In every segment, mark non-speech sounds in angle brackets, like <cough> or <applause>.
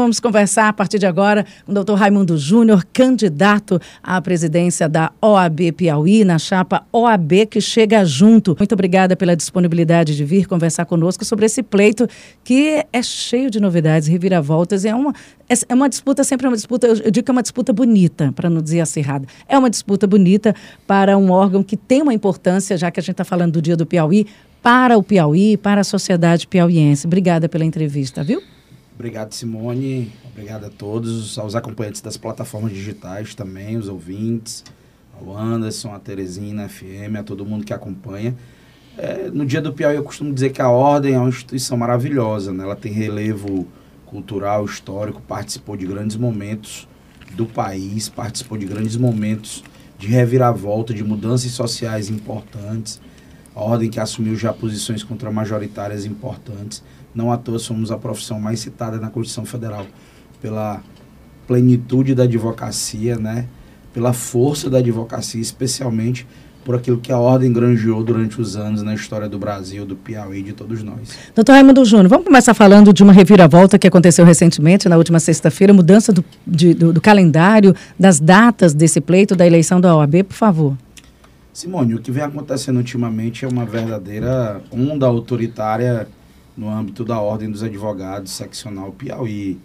vamos conversar a partir de agora com o doutor Raimundo Júnior, candidato à presidência da OAB Piauí, na chapa OAB que chega junto. Muito obrigada pela disponibilidade de vir conversar conosco sobre esse pleito que é cheio de novidades, reviravoltas. É uma, é, uma disputa, sempre é uma disputa, eu digo que é uma disputa bonita, para não dizer acirrada. É uma disputa bonita para um órgão que tem uma importância, já que a gente está falando do Dia do Piauí, para o Piauí, para a sociedade piauiense. Obrigada pela entrevista, viu? Obrigado, Simone. Obrigado a todos, aos acompanhantes das plataformas digitais também, os ouvintes, ao Anderson, a Teresina, a FM, a todo mundo que acompanha. É, no dia do Piauí, eu costumo dizer que a Ordem é uma instituição maravilhosa, né? ela tem relevo cultural, histórico, participou de grandes momentos do país, participou de grandes momentos de reviravolta, de mudanças sociais importantes. A Ordem que assumiu já posições contra-majoritárias importantes. Não à toa somos a profissão mais citada na Constituição Federal pela plenitude da advocacia, né? pela força da advocacia, especialmente por aquilo que a ordem granjeou durante os anos na história do Brasil, do Piauí, de todos nós. Doutor Raimundo Júnior, vamos começar falando de uma reviravolta que aconteceu recentemente, na última sexta-feira, mudança do, de, do, do, calendário, das datas desse pleito da eleição da OAB, por favor. Simone, o que vem acontecendo ultimamente é uma verdadeira onda autoritária no âmbito da Ordem dos Advogados Seccional Piauí.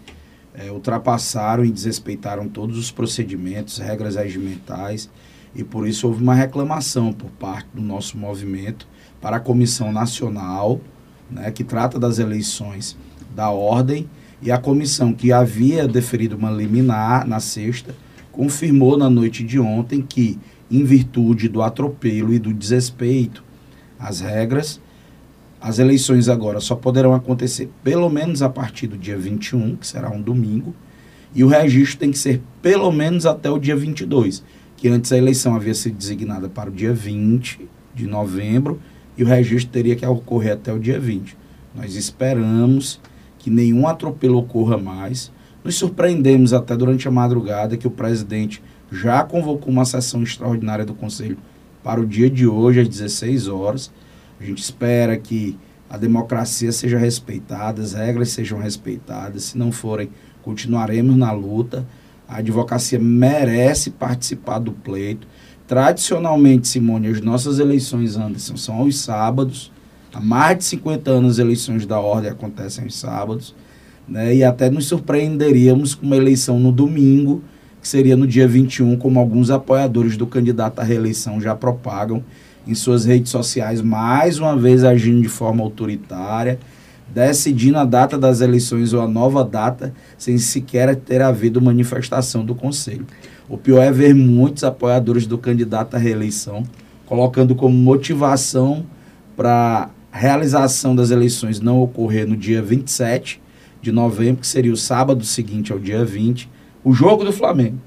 É, ultrapassaram e desrespeitaram todos os procedimentos, regras regimentais, e por isso houve uma reclamação por parte do nosso movimento para a Comissão Nacional, né, que trata das eleições da Ordem, e a comissão que havia deferido uma liminar na sexta, confirmou na noite de ontem que, em virtude do atropelo e do desrespeito às regras, as eleições agora só poderão acontecer pelo menos a partir do dia 21, que será um domingo, e o registro tem que ser pelo menos até o dia 22, que antes a eleição havia sido designada para o dia 20 de novembro e o registro teria que ocorrer até o dia 20. Nós esperamos que nenhum atropelo ocorra mais. Nos surpreendemos até durante a madrugada que o presidente já convocou uma sessão extraordinária do Conselho para o dia de hoje, às 16 horas a gente espera que a democracia seja respeitada, as regras sejam respeitadas. Se não forem, continuaremos na luta. A advocacia merece participar do pleito. Tradicionalmente, Simone, as nossas eleições, Anderson, são aos sábados. Há mais de 50 anos as eleições da ordem acontecem aos sábados. Né? E até nos surpreenderíamos com uma eleição no domingo, que seria no dia 21, como alguns apoiadores do candidato à reeleição já propagam em suas redes sociais, mais uma vez agindo de forma autoritária, decidindo a data das eleições ou a nova data, sem sequer ter havido manifestação do Conselho. O pior é ver muitos apoiadores do candidato à reeleição colocando como motivação para a realização das eleições não ocorrer no dia 27 de novembro, que seria o sábado seguinte ao dia 20, o jogo do Flamengo.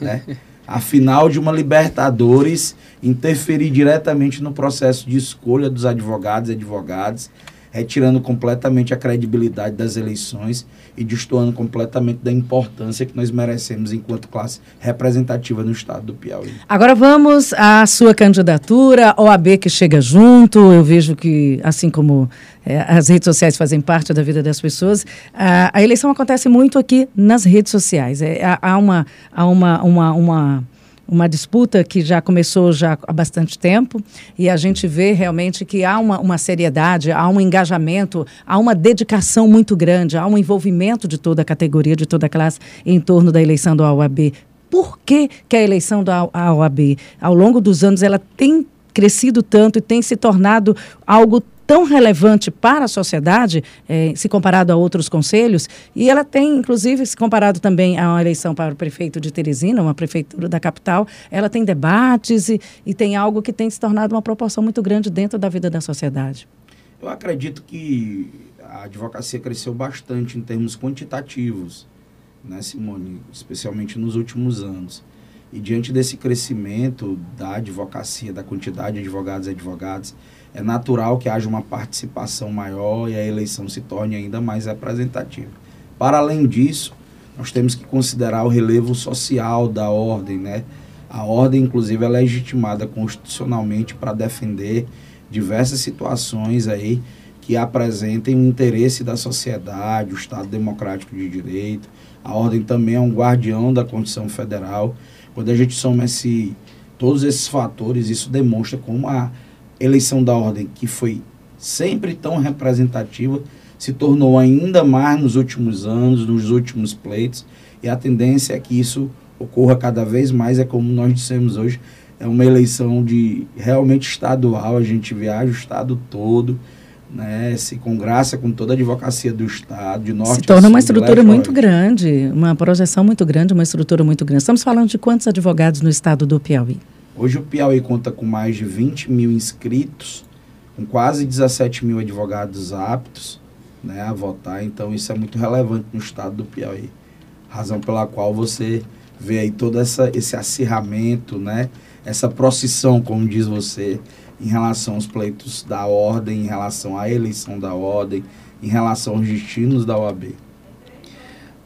Né? <laughs> a final de uma Libertadores interferir diretamente no processo de escolha dos advogados e advogadas, retirando completamente a credibilidade das eleições e destoando completamente da importância que nós merecemos enquanto classe representativa no estado do Piauí. Agora vamos à sua candidatura, OAB que chega junto. Eu vejo que, assim como é, as redes sociais fazem parte da vida das pessoas, a, a eleição acontece muito aqui nas redes sociais. É, há, uma, há uma, uma, uma uma disputa que já começou já há bastante tempo e a gente vê realmente que há uma, uma seriedade, há um engajamento, há uma dedicação muito grande, há um envolvimento de toda a categoria, de toda a classe em torno da eleição do OAB. Por que, que a eleição da OAB, ao longo dos anos, ela tem crescido tanto e tem se tornado algo tão relevante para a sociedade, eh, se comparado a outros conselhos, e ela tem, inclusive, se comparado também a uma eleição para o prefeito de Teresina, uma prefeitura da capital, ela tem debates e, e tem algo que tem se tornado uma proporção muito grande dentro da vida da sociedade. Eu acredito que a advocacia cresceu bastante em termos quantitativos, né, Simone, especialmente nos últimos anos. E diante desse crescimento da advocacia, da quantidade de advogados e advogadas, é natural que haja uma participação maior e a eleição se torne ainda mais representativa. Para além disso, nós temos que considerar o relevo social da ordem, né? A ordem, inclusive, é legitimada constitucionalmente para defender diversas situações aí que apresentem o interesse da sociedade, o Estado democrático de direito. A ordem também é um guardião da Constituição Federal. Quando a gente soma esse, todos esses fatores, isso demonstra como a eleição da ordem, que foi sempre tão representativa, se tornou ainda mais nos últimos anos, nos últimos pleitos, e a tendência é que isso ocorra cada vez mais, é como nós dissemos hoje, é uma eleição de realmente estadual, a gente viaja o estado todo, né, se congraça com toda a advocacia do Estado, de norte Se torna uma estrutura muito grande, uma projeção muito grande, uma estrutura muito grande. Estamos falando de quantos advogados no estado do Piauí? Hoje o Piauí conta com mais de 20 mil inscritos, com quase 17 mil advogados aptos né, a votar, então isso é muito relevante no estado do Piauí. Razão pela qual você vê aí todo essa, esse acirramento, né, essa procissão, como diz você, em relação aos pleitos da ordem, em relação à eleição da ordem, em relação aos destinos da OAB.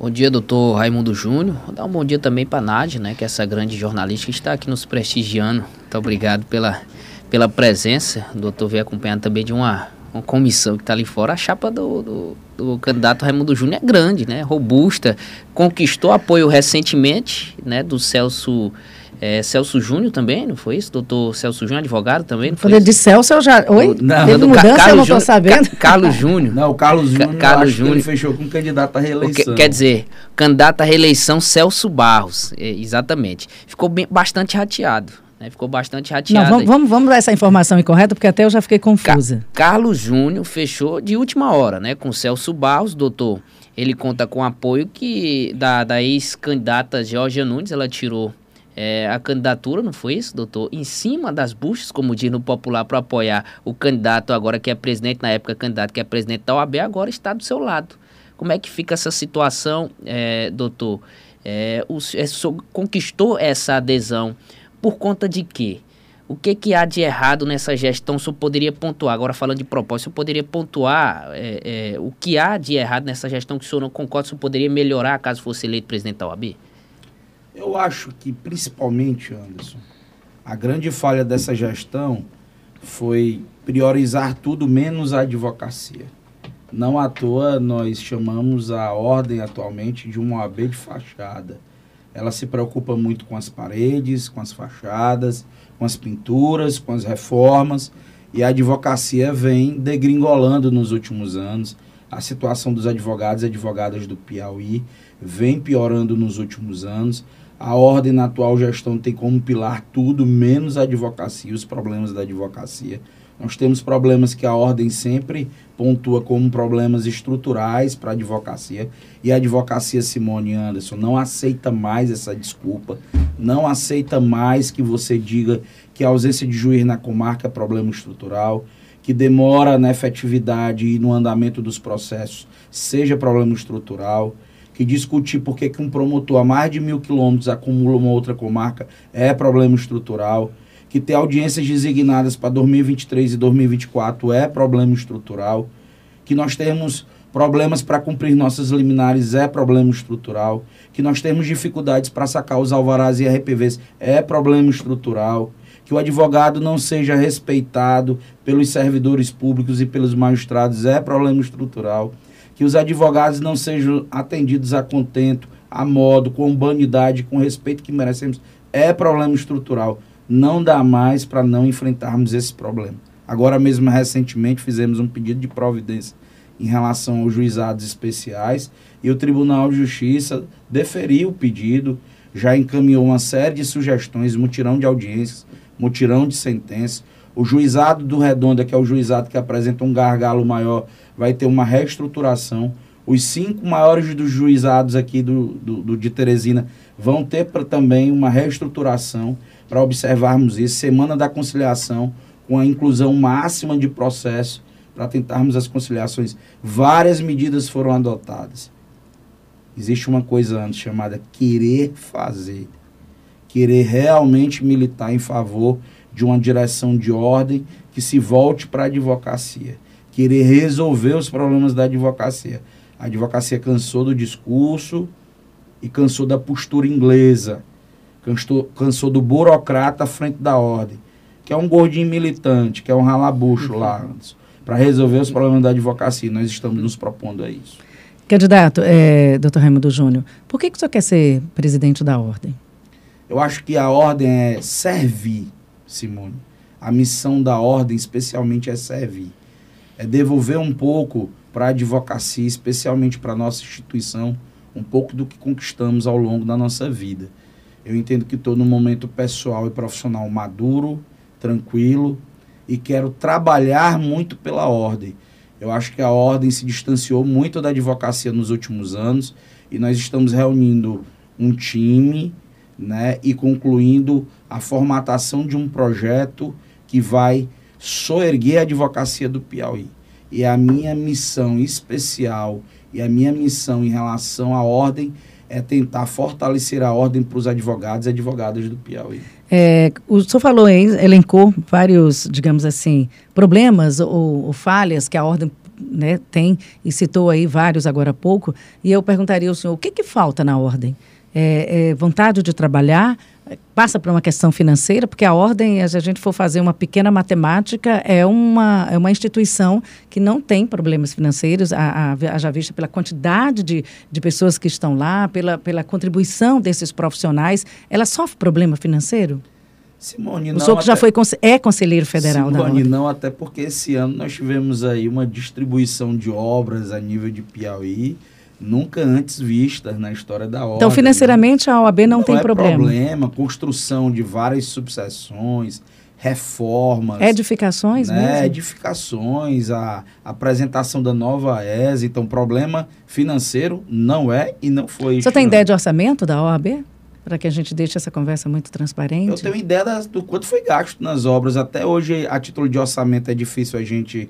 Bom dia, doutor Raimundo Júnior. Vou dar um bom dia também para a Nádia, né, que é essa grande jornalista que está aqui nos prestigiando. Muito obrigado pela, pela presença. O doutor veio acompanhado também de uma, uma comissão que está ali fora. A chapa do, do, do candidato Raimundo Júnior é grande, né, robusta. Conquistou apoio recentemente né, do Celso é, Celso Júnior também, não foi isso? Doutor Celso Júnior, advogado também, não foi Falei de Celso, eu já... Oi? Não, Teve mudança, Carlos eu não estou sabendo. Ca- Carlos Júnior. Não, o Carlos Júnior, Carlos acho que Júnior. ele fechou com candidato à reeleição. que- quer dizer, candidato à reeleição Celso Barros, é, exatamente. Ficou bem, bastante rateado, né? Ficou bastante Não, rateado. vamos, vamos, vamos dar essa informação incorreta, porque até eu já fiquei Ca- confusa. Carlos Júnior fechou de última hora, né? Com Celso Barros, doutor. Ele conta com apoio que da, da ex-candidata Georgia Nunes, ela tirou é, a candidatura, não foi isso, doutor? Em cima das buchas, como diz no popular, para apoiar o candidato agora que é presidente, na época candidato que é presidente da OAB, agora está do seu lado. Como é que fica essa situação, é, doutor? É, o, é, conquistou essa adesão por conta de quê? O que, que há de errado nessa gestão? O senhor poderia pontuar, agora falando de propósito, o senhor poderia pontuar é, é, o que há de errado nessa gestão que o senhor não concorda, o senhor poderia melhorar caso fosse eleito presidente da OAB? Eu acho que, principalmente, Anderson, a grande falha dessa gestão foi priorizar tudo menos a advocacia. Não à toa nós chamamos a ordem atualmente de uma OAB de fachada. Ela se preocupa muito com as paredes, com as fachadas, com as pinturas, com as reformas, e a advocacia vem degringolando nos últimos anos. A situação dos advogados e advogadas do Piauí vem piorando nos últimos anos. A ordem na atual gestão tem como pilar tudo, menos a advocacia, os problemas da advocacia. Nós temos problemas que a ordem sempre pontua como problemas estruturais para a advocacia. E a advocacia, Simone Anderson, não aceita mais essa desculpa, não aceita mais que você diga que a ausência de juiz na comarca é problema estrutural, que demora na efetividade e no andamento dos processos seja problema estrutural, que discutir por que um promotor a mais de mil quilômetros acumula uma outra comarca é problema estrutural, que ter audiências designadas para 2023 e 2024 é problema estrutural, que nós temos problemas para cumprir nossas liminares é problema estrutural, que nós temos dificuldades para sacar os alvarás e RPVs é problema estrutural, que o advogado não seja respeitado pelos servidores públicos e pelos magistrados é problema estrutural, que os advogados não sejam atendidos a contento, a modo, com humanidade, com respeito que merecemos, é problema estrutural. Não dá mais para não enfrentarmos esse problema. Agora mesmo, recentemente, fizemos um pedido de providência em relação aos juizados especiais e o Tribunal de Justiça deferiu o pedido, já encaminhou uma série de sugestões, mutirão de audiências, mutirão de sentenças. O juizado do Redonda, que é o juizado que apresenta um gargalo maior, vai ter uma reestruturação. Os cinco maiores dos juizados aqui do, do, do- de Teresina vão ter pra, também uma reestruturação para observarmos isso. Semana da conciliação, com a inclusão máxima de processo para tentarmos as conciliações. Várias medidas foram adotadas. Existe uma coisa antes chamada querer fazer. Querer realmente militar em favor de uma direção de ordem que se volte para a advocacia. Querer resolver os problemas da advocacia. A advocacia cansou do discurso e cansou da postura inglesa. Cansou, cansou do burocrata à frente da ordem. Que é um gordinho militante, que é um ralabucho lá. para resolver os problemas da advocacia. Nós estamos nos propondo a isso. Candidato, é, doutor Raimundo Júnior, por que, que o senhor quer ser presidente da ordem? Eu acho que a ordem é servir, Simone. A missão da ordem, especialmente, é servir. É devolver um pouco para a advocacia, especialmente para a nossa instituição, um pouco do que conquistamos ao longo da nossa vida. Eu entendo que estou num momento pessoal e profissional maduro, tranquilo, e quero trabalhar muito pela ordem. Eu acho que a ordem se distanciou muito da advocacia nos últimos anos e nós estamos reunindo um time né, e concluindo a formatação de um projeto que vai soerguer a advocacia do Piauí. E a minha missão especial e a minha missão em relação à ordem é tentar fortalecer a ordem para os advogados e advogadas do Piauí. É, o senhor falou, elencou vários, digamos assim, problemas ou, ou falhas que a ordem né, tem, e citou aí vários agora há pouco, e eu perguntaria ao senhor, o que, que falta na ordem? É, é vontade de trabalhar, passa por uma questão financeira, porque a ordem, se a gente for fazer uma pequena matemática, é uma, é uma instituição que não tem problemas financeiros, a, a, já vista pela quantidade de, de pessoas que estão lá, pela, pela contribuição desses profissionais, ela sofre problema financeiro? Simone, o senhor que já foi, é conselheiro federal Simone, da ordem. não, até porque esse ano nós tivemos aí uma distribuição de obras a nível de Piauí, nunca antes vistas na história da ordem. Então, financeiramente, né? a OAB não, não tem é problema. problema, construção de várias subseções, reformas. Edificações né? mesmo? Edificações, a, a apresentação da nova ESA. Então, problema financeiro não é e não foi. Você tem ideia de orçamento da OAB? Para que a gente deixe essa conversa muito transparente? Eu tenho ideia do quanto foi gasto nas obras. Até hoje, a título de orçamento, é difícil a gente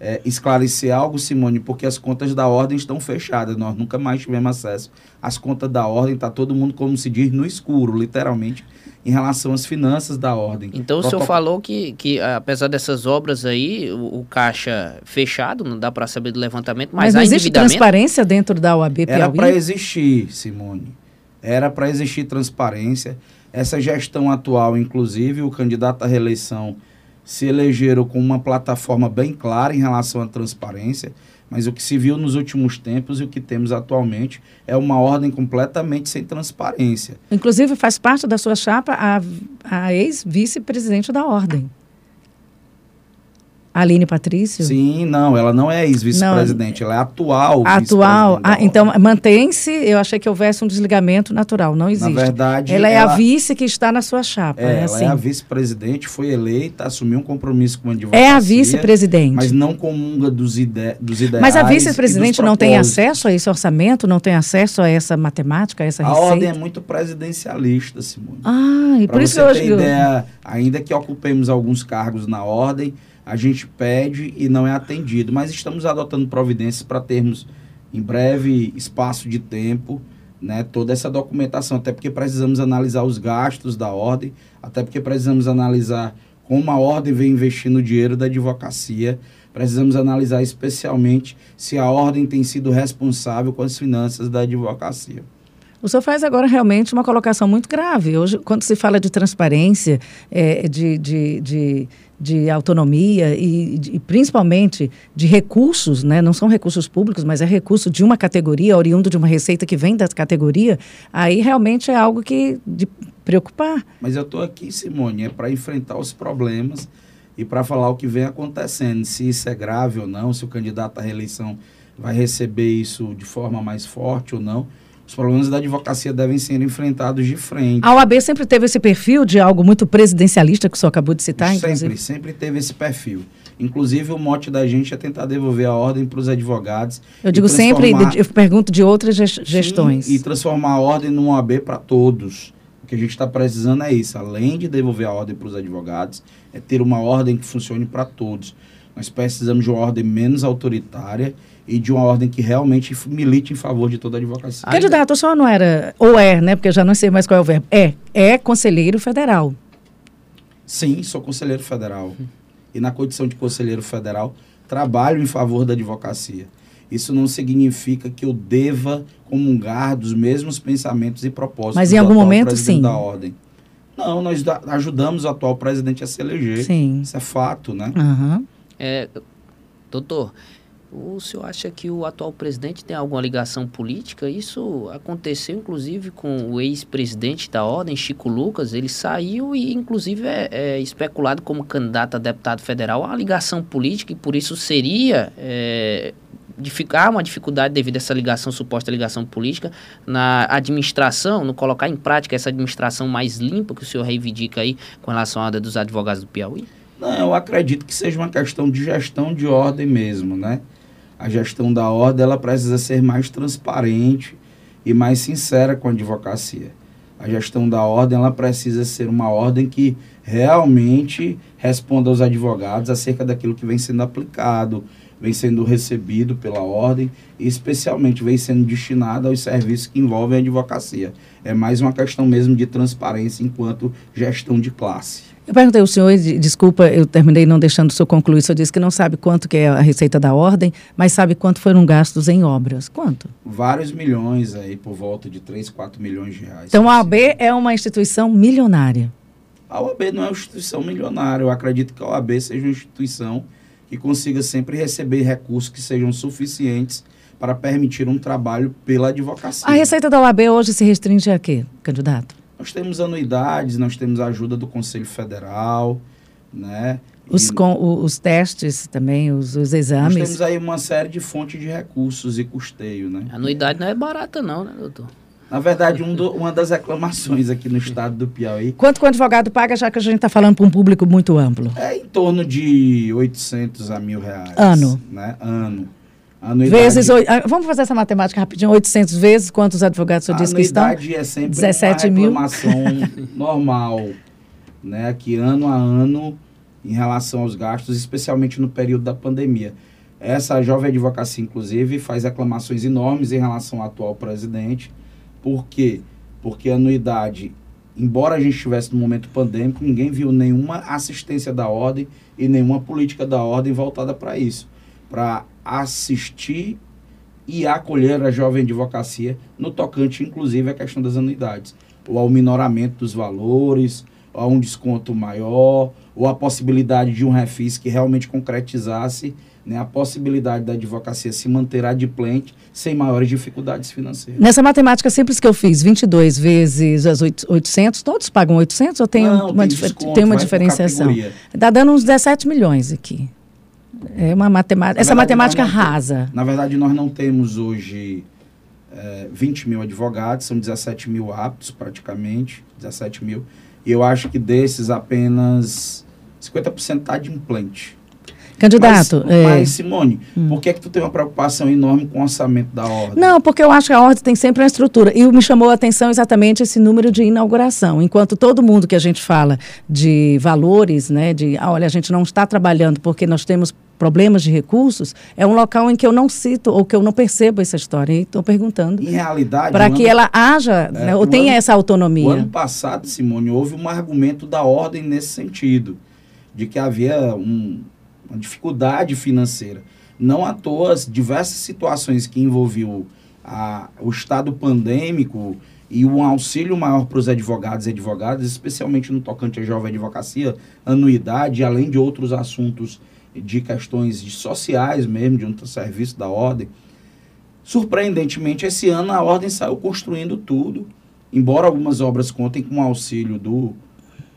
é, esclarecer algo, Simone, porque as contas da ordem estão fechadas. Nós nunca mais tivemos acesso às contas da ordem. Está todo mundo, como se diz, no escuro, literalmente, em relação às finanças da ordem. Então, o senhor falou que, que, apesar dessas obras aí, o, o caixa fechado, não dá para saber do levantamento, mas, mas não existe transparência dentro da OAB Piauí? Era para existir, Simone. Era para existir transparência. Essa gestão atual, inclusive, o candidato à reeleição se elegeram com uma plataforma bem clara em relação à transparência, mas o que se viu nos últimos tempos e o que temos atualmente é uma ordem completamente sem transparência. Inclusive, faz parte da sua chapa a, a ex-vice-presidente da ordem. Aline Patrício? Sim, não, ela não é ex-vice-presidente, ela é atual. Atual. Ah, então mantém-se. Eu achei que houvesse um desligamento natural, não existe. Na verdade, ela é ela, a vice que está na sua chapa. É, é ela assim. é a vice-presidente, foi eleita, assumiu um compromisso com a advocacia. É a vice-presidente. Mas não comunga dos, ide dos ideais. Mas a vice-presidente não tem acesso a esse orçamento, não tem acesso a essa matemática, a essa a receita? A ordem é muito presidencialista, Simone. Ah, e pra por isso que eu acho que. Ideia, ainda que ocupemos alguns cargos na ordem a gente pede e não é atendido. Mas estamos adotando providências para termos, em breve espaço de tempo, né, toda essa documentação, até porque precisamos analisar os gastos da ordem, até porque precisamos analisar como a ordem vem investindo dinheiro da advocacia, precisamos analisar especialmente se a ordem tem sido responsável com as finanças da advocacia. O senhor faz agora realmente uma colocação muito grave. Hoje, quando se fala de transparência, é, de, de, de, de, autonomia e, de, principalmente de recursos, né? não são recursos públicos, mas é recurso de uma categoria, oriundo de uma receita que vem da categoria, aí realmente é algo que de preocupar. Mas eu estou aqui, Simone, é para enfrentar os problemas e para falar o que vem acontecendo, se isso é grave ou não, se o candidato à reeleição vai receber isso de forma mais forte ou não os problemas da advocacia devem ser enfrentados de frente. A OAB sempre teve esse perfil de algo muito presidencialista, que o senhor acabou de citar, sempre, inclusive? Sempre teve esse perfil. Inclusive, o mote da gente é tentar devolver a ordem para os advogados. Eu digo sempre, eu pergunto de outras gestões. Sim, e transformar a ordem numa OAB para todos. O que a gente está precisando é isso. Além de devolver a ordem para os advogados, é ter uma ordem que funcione para todos. Nós precisamos de uma ordem menos autoritária e de uma ordem que realmente milite em favor de toda a advocacia. Candidato, o senhor não era, ou é, né, porque eu já não sei mais qual é o verbo, é, é conselheiro federal. Sim, sou conselheiro federal. E na condição de conselheiro federal, trabalho em favor da advocacia. Isso não significa que eu deva comungar dos mesmos pensamentos e propósitos Mas em algum momento, sim. da ordem. Não, nós ajudamos o atual presidente a se eleger. Sim. Isso é fato, né? Uhum. É, Doutor, o senhor acha que o atual presidente tem alguma ligação política? Isso aconteceu, inclusive, com o ex-presidente da Ordem, Chico Lucas. Ele saiu e, inclusive, é, é, especulado como candidato a deputado federal. Uma ligação política e, por isso, seria é, há uma dificuldade devido a essa ligação, suposta ligação política, na administração, no colocar em prática essa administração mais limpa que o senhor reivindica aí com relação à ordem dos advogados do Piauí? Não, eu acredito que seja uma questão de gestão de ordem mesmo, né? A gestão da ordem ela precisa ser mais transparente e mais sincera com a advocacia. A gestão da ordem ela precisa ser uma ordem que realmente responda aos advogados acerca daquilo que vem sendo aplicado, vem sendo recebido pela ordem e especialmente vem sendo destinado aos serviços que envolvem a advocacia. É mais uma questão mesmo de transparência enquanto gestão de classe. Eu perguntei ao senhor, desculpa, eu terminei não deixando o senhor concluir, o senhor disse que não sabe quanto que é a receita da ordem, mas sabe quanto foram gastos em obras. Quanto? Vários milhões aí, por volta de 3, 4 milhões de reais. Então a OAB é uma instituição milionária. A OAB não é uma instituição milionária. Eu acredito que a OAB seja uma instituição que consiga sempre receber recursos que sejam suficientes para permitir um trabalho pela advocacia. A receita da OAB hoje se restringe a quê, candidato? Nós temos anuidades, nós temos a ajuda do Conselho Federal, né? Os, com, os testes também, os, os exames. Nós temos aí uma série de fontes de recursos e custeio, né? A anuidade não é barata não, né, doutor? Na verdade, um do, uma das reclamações aqui no estado do Piauí... Quanto que o advogado paga, já que a gente está falando para um público muito amplo? É em torno de 800 a mil reais. Ano. Né? Ano. Anuidade... Vezes, ah, vamos fazer essa matemática rapidinho, 800 vezes, quantos advogados o senhor disse que estão? Anuidade é sempre 17 uma reclamação mil. <laughs> normal, né, que ano a ano, em relação aos gastos, especialmente no período da pandemia. Essa jovem advocacia, inclusive, faz reclamações enormes em relação ao atual presidente. Por quê? Porque a anuidade, embora a gente estivesse no momento pandêmico, ninguém viu nenhuma assistência da ordem e nenhuma política da ordem voltada para isso. Para assistir e acolher a jovem advocacia no tocante, inclusive, à questão das anuidades, ou ao minoramento dos valores, ou a um desconto maior, ou a possibilidade de um refis que realmente concretizasse né, a possibilidade da advocacia se manter adimplente sem maiores dificuldades financeiras. Nessa matemática simples que eu fiz, 22 vezes as 800, todos pagam 800 ou tem, Não, uma, tem, desconto, tem uma diferenciação? Está dando uns 17 milhões aqui. É uma matemática. Essa matemática rasa. na verdade, nós não temos hoje é, 20 mil advogados, são 17 mil aptos praticamente, 17 mil. E eu acho que desses apenas 50% está de implante. Candidato. Mas, é... mas Simone, hum. por que é que tu tem uma preocupação enorme com o orçamento da ordem? Não, porque eu acho que a ordem tem sempre uma estrutura. E me chamou a atenção exatamente esse número de inauguração. Enquanto todo mundo que a gente fala de valores, né, de, ah, olha, a gente não está trabalhando porque nós temos problemas de recursos, é um local em que eu não cito ou que eu não percebo essa história. E estou perguntando. Em realidade. Para que ano, ela haja, é, né, ou tenha ano, essa autonomia. O ano passado, Simone, houve um argumento da ordem nesse sentido, de que havia um, uma dificuldade financeira. Não à toa, as diversas situações que envolviam a, o estado pandêmico e um auxílio maior para os advogados e advogadas, especialmente no tocante à jovem advocacia, anuidade, além de outros assuntos de questões de sociais mesmo, de um serviço da ordem. Surpreendentemente, esse ano a ordem saiu construindo tudo, embora algumas obras contem com o auxílio do,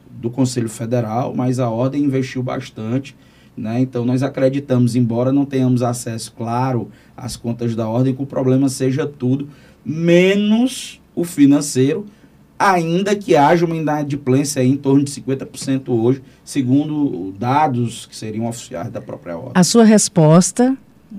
do Conselho Federal, mas a ordem investiu bastante. Né? Então, nós acreditamos, embora não tenhamos acesso, claro, às contas da ordem, que o problema seja tudo, menos o financeiro, ainda que haja uma inadimplência em torno de 50% hoje, segundo dados que seriam oficiais da própria ordem. A sua resposta,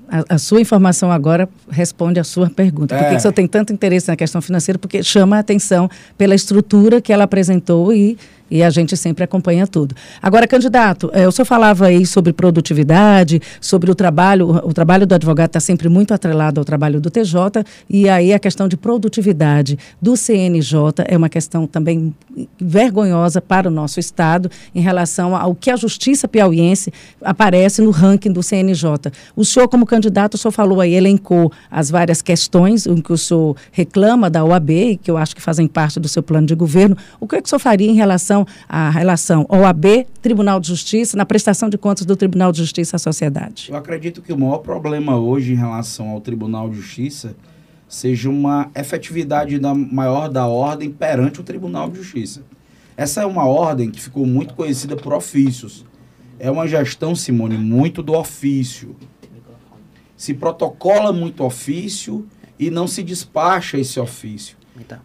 a, a sua informação agora responde à sua pergunta. É. Por que, que o senhor tem tanto interesse na questão financeira? Porque chama a atenção pela estrutura que ela apresentou e e a gente sempre acompanha tudo. Agora, candidato, é, o senhor falava aí sobre produtividade, sobre o trabalho, o trabalho do advogado está sempre muito atrelado ao trabalho do TJ, e aí a questão de produtividade do CNJ é uma questão também vergonhosa para o nosso Estado em relação ao que a justiça piauiense aparece no ranking do CNJ. O senhor, como candidato, o senhor falou aí, elencou as várias questões em que o senhor reclama da OAB, e que eu acho que fazem parte do seu plano de governo. O que, é que o senhor faria em relação relação relação à relação OAB, Tribunal de Justiça, na prestação de contas do Tribunal de Justiça à sociedade? Eu acredito que o maior problema hoje em relação ao Tribunal de Justiça seja uma efetividade da, maior da ordem perante o Tribunal de Justiça. Essa é uma ordem que ficou muito conhecida por ofícios. É uma gestão, Simone, muito do ofício. Se protocola muito ofício e não se despacha esse ofício.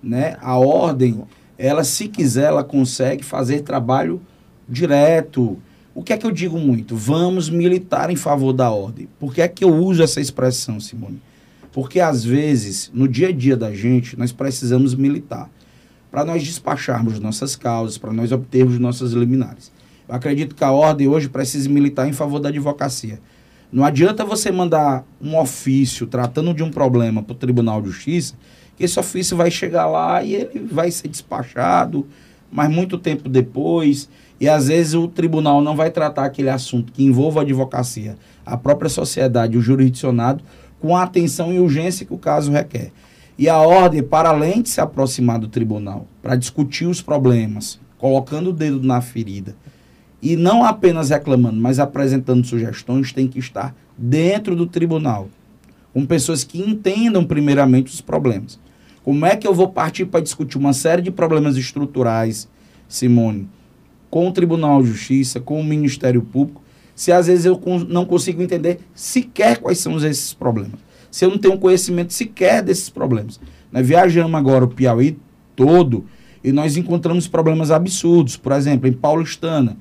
Né? A ordem, ela, se quiser, ela consegue fazer trabalho direto. O que é que eu digo muito? Vamos militar em favor da ordem. Por que é que eu uso essa expressão, Simone? Porque às vezes, no dia a dia da gente, nós precisamos militar para nós despacharmos nossas causas, para nós obtermos nossas liminares. Eu acredito que a ordem hoje precisa militar em favor da advocacia. Não adianta você mandar um ofício tratando de um problema para o Tribunal de Justiça, esse ofício vai chegar lá e ele vai ser despachado, mas muito tempo depois, e às vezes o tribunal não vai tratar aquele assunto que envolva a advocacia, a própria sociedade, o jurisdicionado, com a atenção e urgência que o caso requer. E a ordem, para além de se aproximar do tribunal, para discutir os problemas, colocando o dedo na ferida, e não apenas reclamando, mas apresentando sugestões, tem que estar dentro do tribunal, com pessoas que entendam primeiramente os problemas. Como é que eu vou partir para discutir uma série de problemas estruturais, Simone, com o Tribunal de Justiça, com o Ministério Público, se às vezes eu não consigo entender sequer quais são esses problemas. Se eu não tenho conhecimento sequer desses problemas. Nós viajamos agora o Piauí todo e nós encontramos problemas absurdos. Por exemplo, em Paulistana,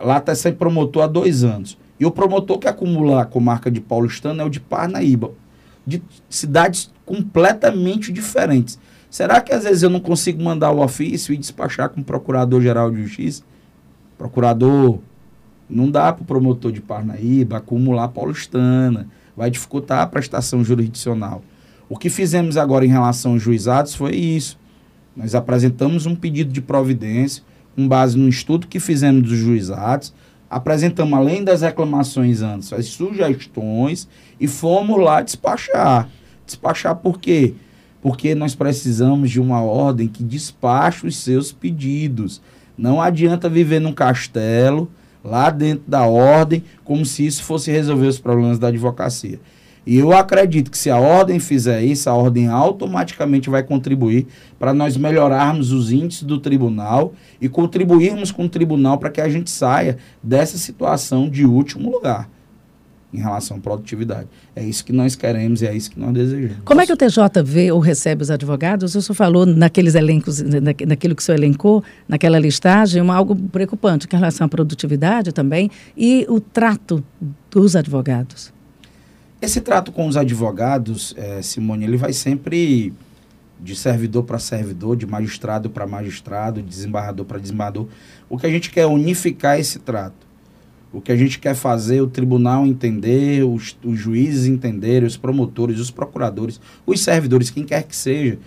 lá está sem promotor há dois anos. E o promotor que acumula a comarca de Paulistana é o de Parnaíba, de cidades completamente diferentes. Será que às vezes eu não consigo mandar o ofício e despachar com o Procurador-Geral de Justiça? Procurador não dá para o promotor de Parnaíba acumular paulistana, vai dificultar a prestação jurisdicional. O que fizemos agora em relação aos juizados foi isso. Nós apresentamos um pedido de providência com base no estudo que fizemos dos juizados, apresentamos, além das reclamações antes, as sugestões e fomos lá despachar. Despachar por quê? Porque nós precisamos de uma ordem que despache os seus pedidos. Não adianta viver num castelo lá dentro da ordem, como se isso fosse resolver os problemas da advocacia. E eu acredito que se a ordem fizer isso, a ordem automaticamente vai contribuir para nós melhorarmos os índices do tribunal e contribuirmos com o tribunal para que a gente saia dessa situação de último lugar em relação à produtividade. É isso que nós queremos e é isso que nós desejamos. Como é que o TJ vê ou recebe os advogados? O senhor falou naqueles elencos, naquilo que o senhor elencou, naquela listagem, uma, algo preocupante com relação à produtividade também e o trato dos advogados. Esse trato com os advogados, é, Simone, ele vai sempre de servidor para servidor, de magistrado para magistrado, de desembargador para desembargador. O que a gente quer é unificar esse trato. O que a gente quer fazer, o tribunal entender, os, os juízes entenderem, os promotores, os procuradores, os servidores, quem quer que seja,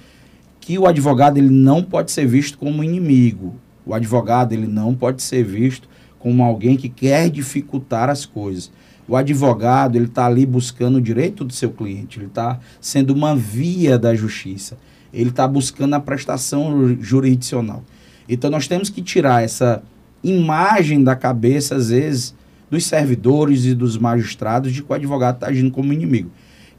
que o advogado ele não pode ser visto como inimigo. O advogado ele não pode ser visto como alguém que quer dificultar as coisas. O advogado ele está ali buscando o direito do seu cliente, ele está sendo uma via da justiça, ele está buscando a prestação jurisdicional. Então nós temos que tirar essa imagem da cabeça, às vezes, dos servidores e dos magistrados de que o advogado está agindo como inimigo.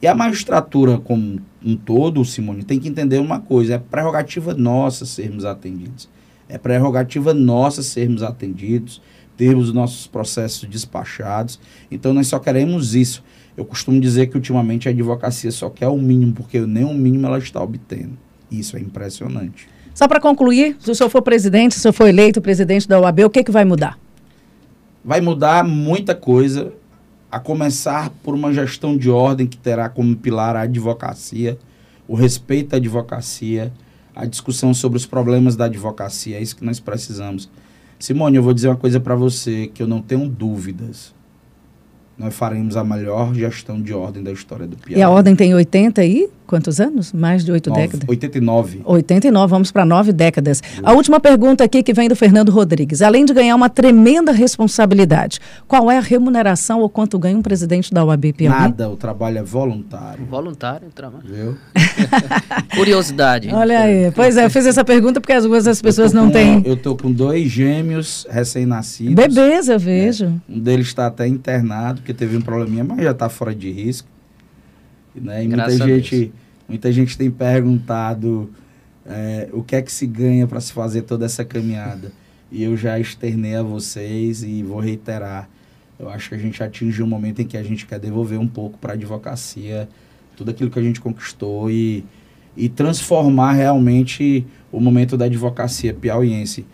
E a magistratura como um todo, Simone, tem que entender uma coisa: é prerrogativa nossa sermos atendidos. É prerrogativa nossa sermos atendidos, termos os nossos processos despachados. Então, nós só queremos isso. Eu costumo dizer que ultimamente a advocacia só quer o mínimo, porque nem o mínimo ela está obtendo. Isso é impressionante. Só para concluir, se o senhor for presidente, se o senhor for eleito presidente da OAB, o que, que vai mudar? Vai mudar muita coisa, a começar por uma gestão de ordem que terá como pilar a advocacia, o respeito à advocacia, a discussão sobre os problemas da advocacia. É isso que nós precisamos. Simone, eu vou dizer uma coisa para você que eu não tenho dúvidas nós faremos a melhor gestão de ordem da história do Piauí. E a ordem tem 80 e quantos anos? Mais de oito décadas? 89. 89, vamos para nove décadas. A última pergunta aqui que vem do Fernando Rodrigues. Além de ganhar uma tremenda responsabilidade, qual é a remuneração ou quanto ganha um presidente da UAB Piauí? Nada, o trabalho é voluntário. Voluntário o trabalho. Viu? <laughs> <laughs> Curiosidade. Olha aí. Pois é, eu fiz essa pergunta porque algumas das pessoas não têm. Eu tô com dois gêmeos recém-nascidos. Bebês, eu vejo. É, um deles está até internado, porque teve um probleminha, mas já está fora de risco. Né? E muita gente, muita gente tem perguntado é, o que é que se ganha para se fazer toda essa caminhada. E eu já externei a vocês e vou reiterar. Eu acho que a gente atinge um momento em que a gente quer devolver um pouco para a advocacia tudo aquilo que a gente conquistou e, e transformar realmente o momento da advocacia piauiense.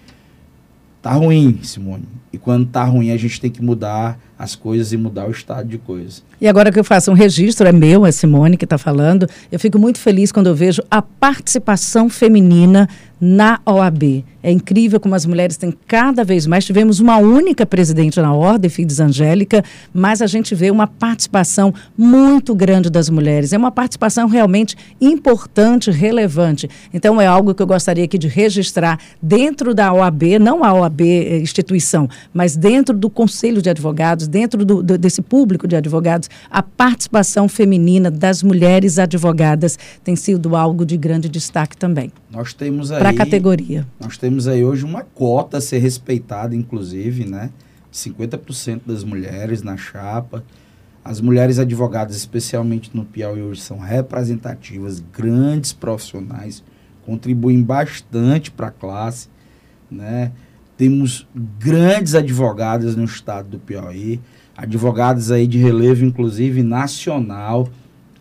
Tá ruim, Simone. E quando tá ruim, a gente tem que mudar as coisas e mudar o estado de coisas. E agora que eu faço um registro, é meu, é Simone que está falando, eu fico muito feliz quando eu vejo a participação feminina na OAB. É incrível como as mulheres têm cada vez mais. Tivemos uma única presidente na Ordem, Fides Angélica, mas a gente vê uma participação muito grande das mulheres. É uma participação realmente importante, relevante. Então, é algo que eu gostaria aqui de registrar dentro da OAB, não a OAB eh, instituição, mas dentro do Conselho de Advogados, dentro do, do, desse público de advogados, a participação feminina das mulheres advogadas tem sido algo de grande destaque também. Nós temos aí. Para a categoria. Nós temos aí hoje uma cota a ser respeitada, inclusive, né? 50% das mulheres na chapa. As mulheres advogadas, especialmente no Piauí, hoje são representativas, grandes profissionais, contribuem bastante para a classe, né? Temos grandes advogadas no estado do Piauí, advogadas aí de relevo, inclusive nacional.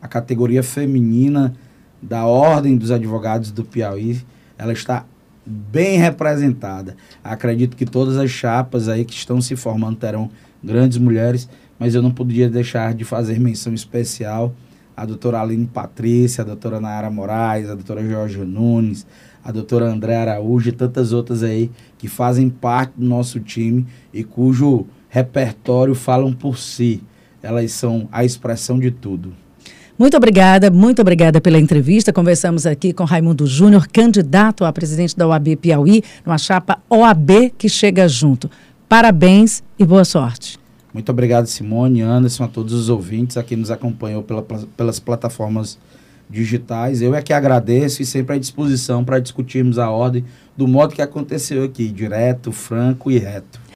A categoria feminina da Ordem dos Advogados do Piauí, ela está bem representada. Acredito que todas as chapas aí que estão se formando terão grandes mulheres, mas eu não podia deixar de fazer menção especial à doutora Aline Patrícia, à doutora Nayara Moraes, à doutora Jorge Nunes, a doutora André Araújo e tantas outras aí que fazem parte do nosso time e cujo repertório falam por si. Elas são a expressão de tudo. Muito obrigada, muito obrigada pela entrevista. Conversamos aqui com Raimundo Júnior, candidato a presidente da OAB Piauí, numa chapa OAB que chega junto. Parabéns e boa sorte. Muito obrigado, Simone, Anderson, a todos os ouvintes a quem nos acompanhou pela, pelas plataformas digitais. Eu é que agradeço e sempre à disposição para discutirmos a ordem do modo que aconteceu aqui, direto, franco e reto.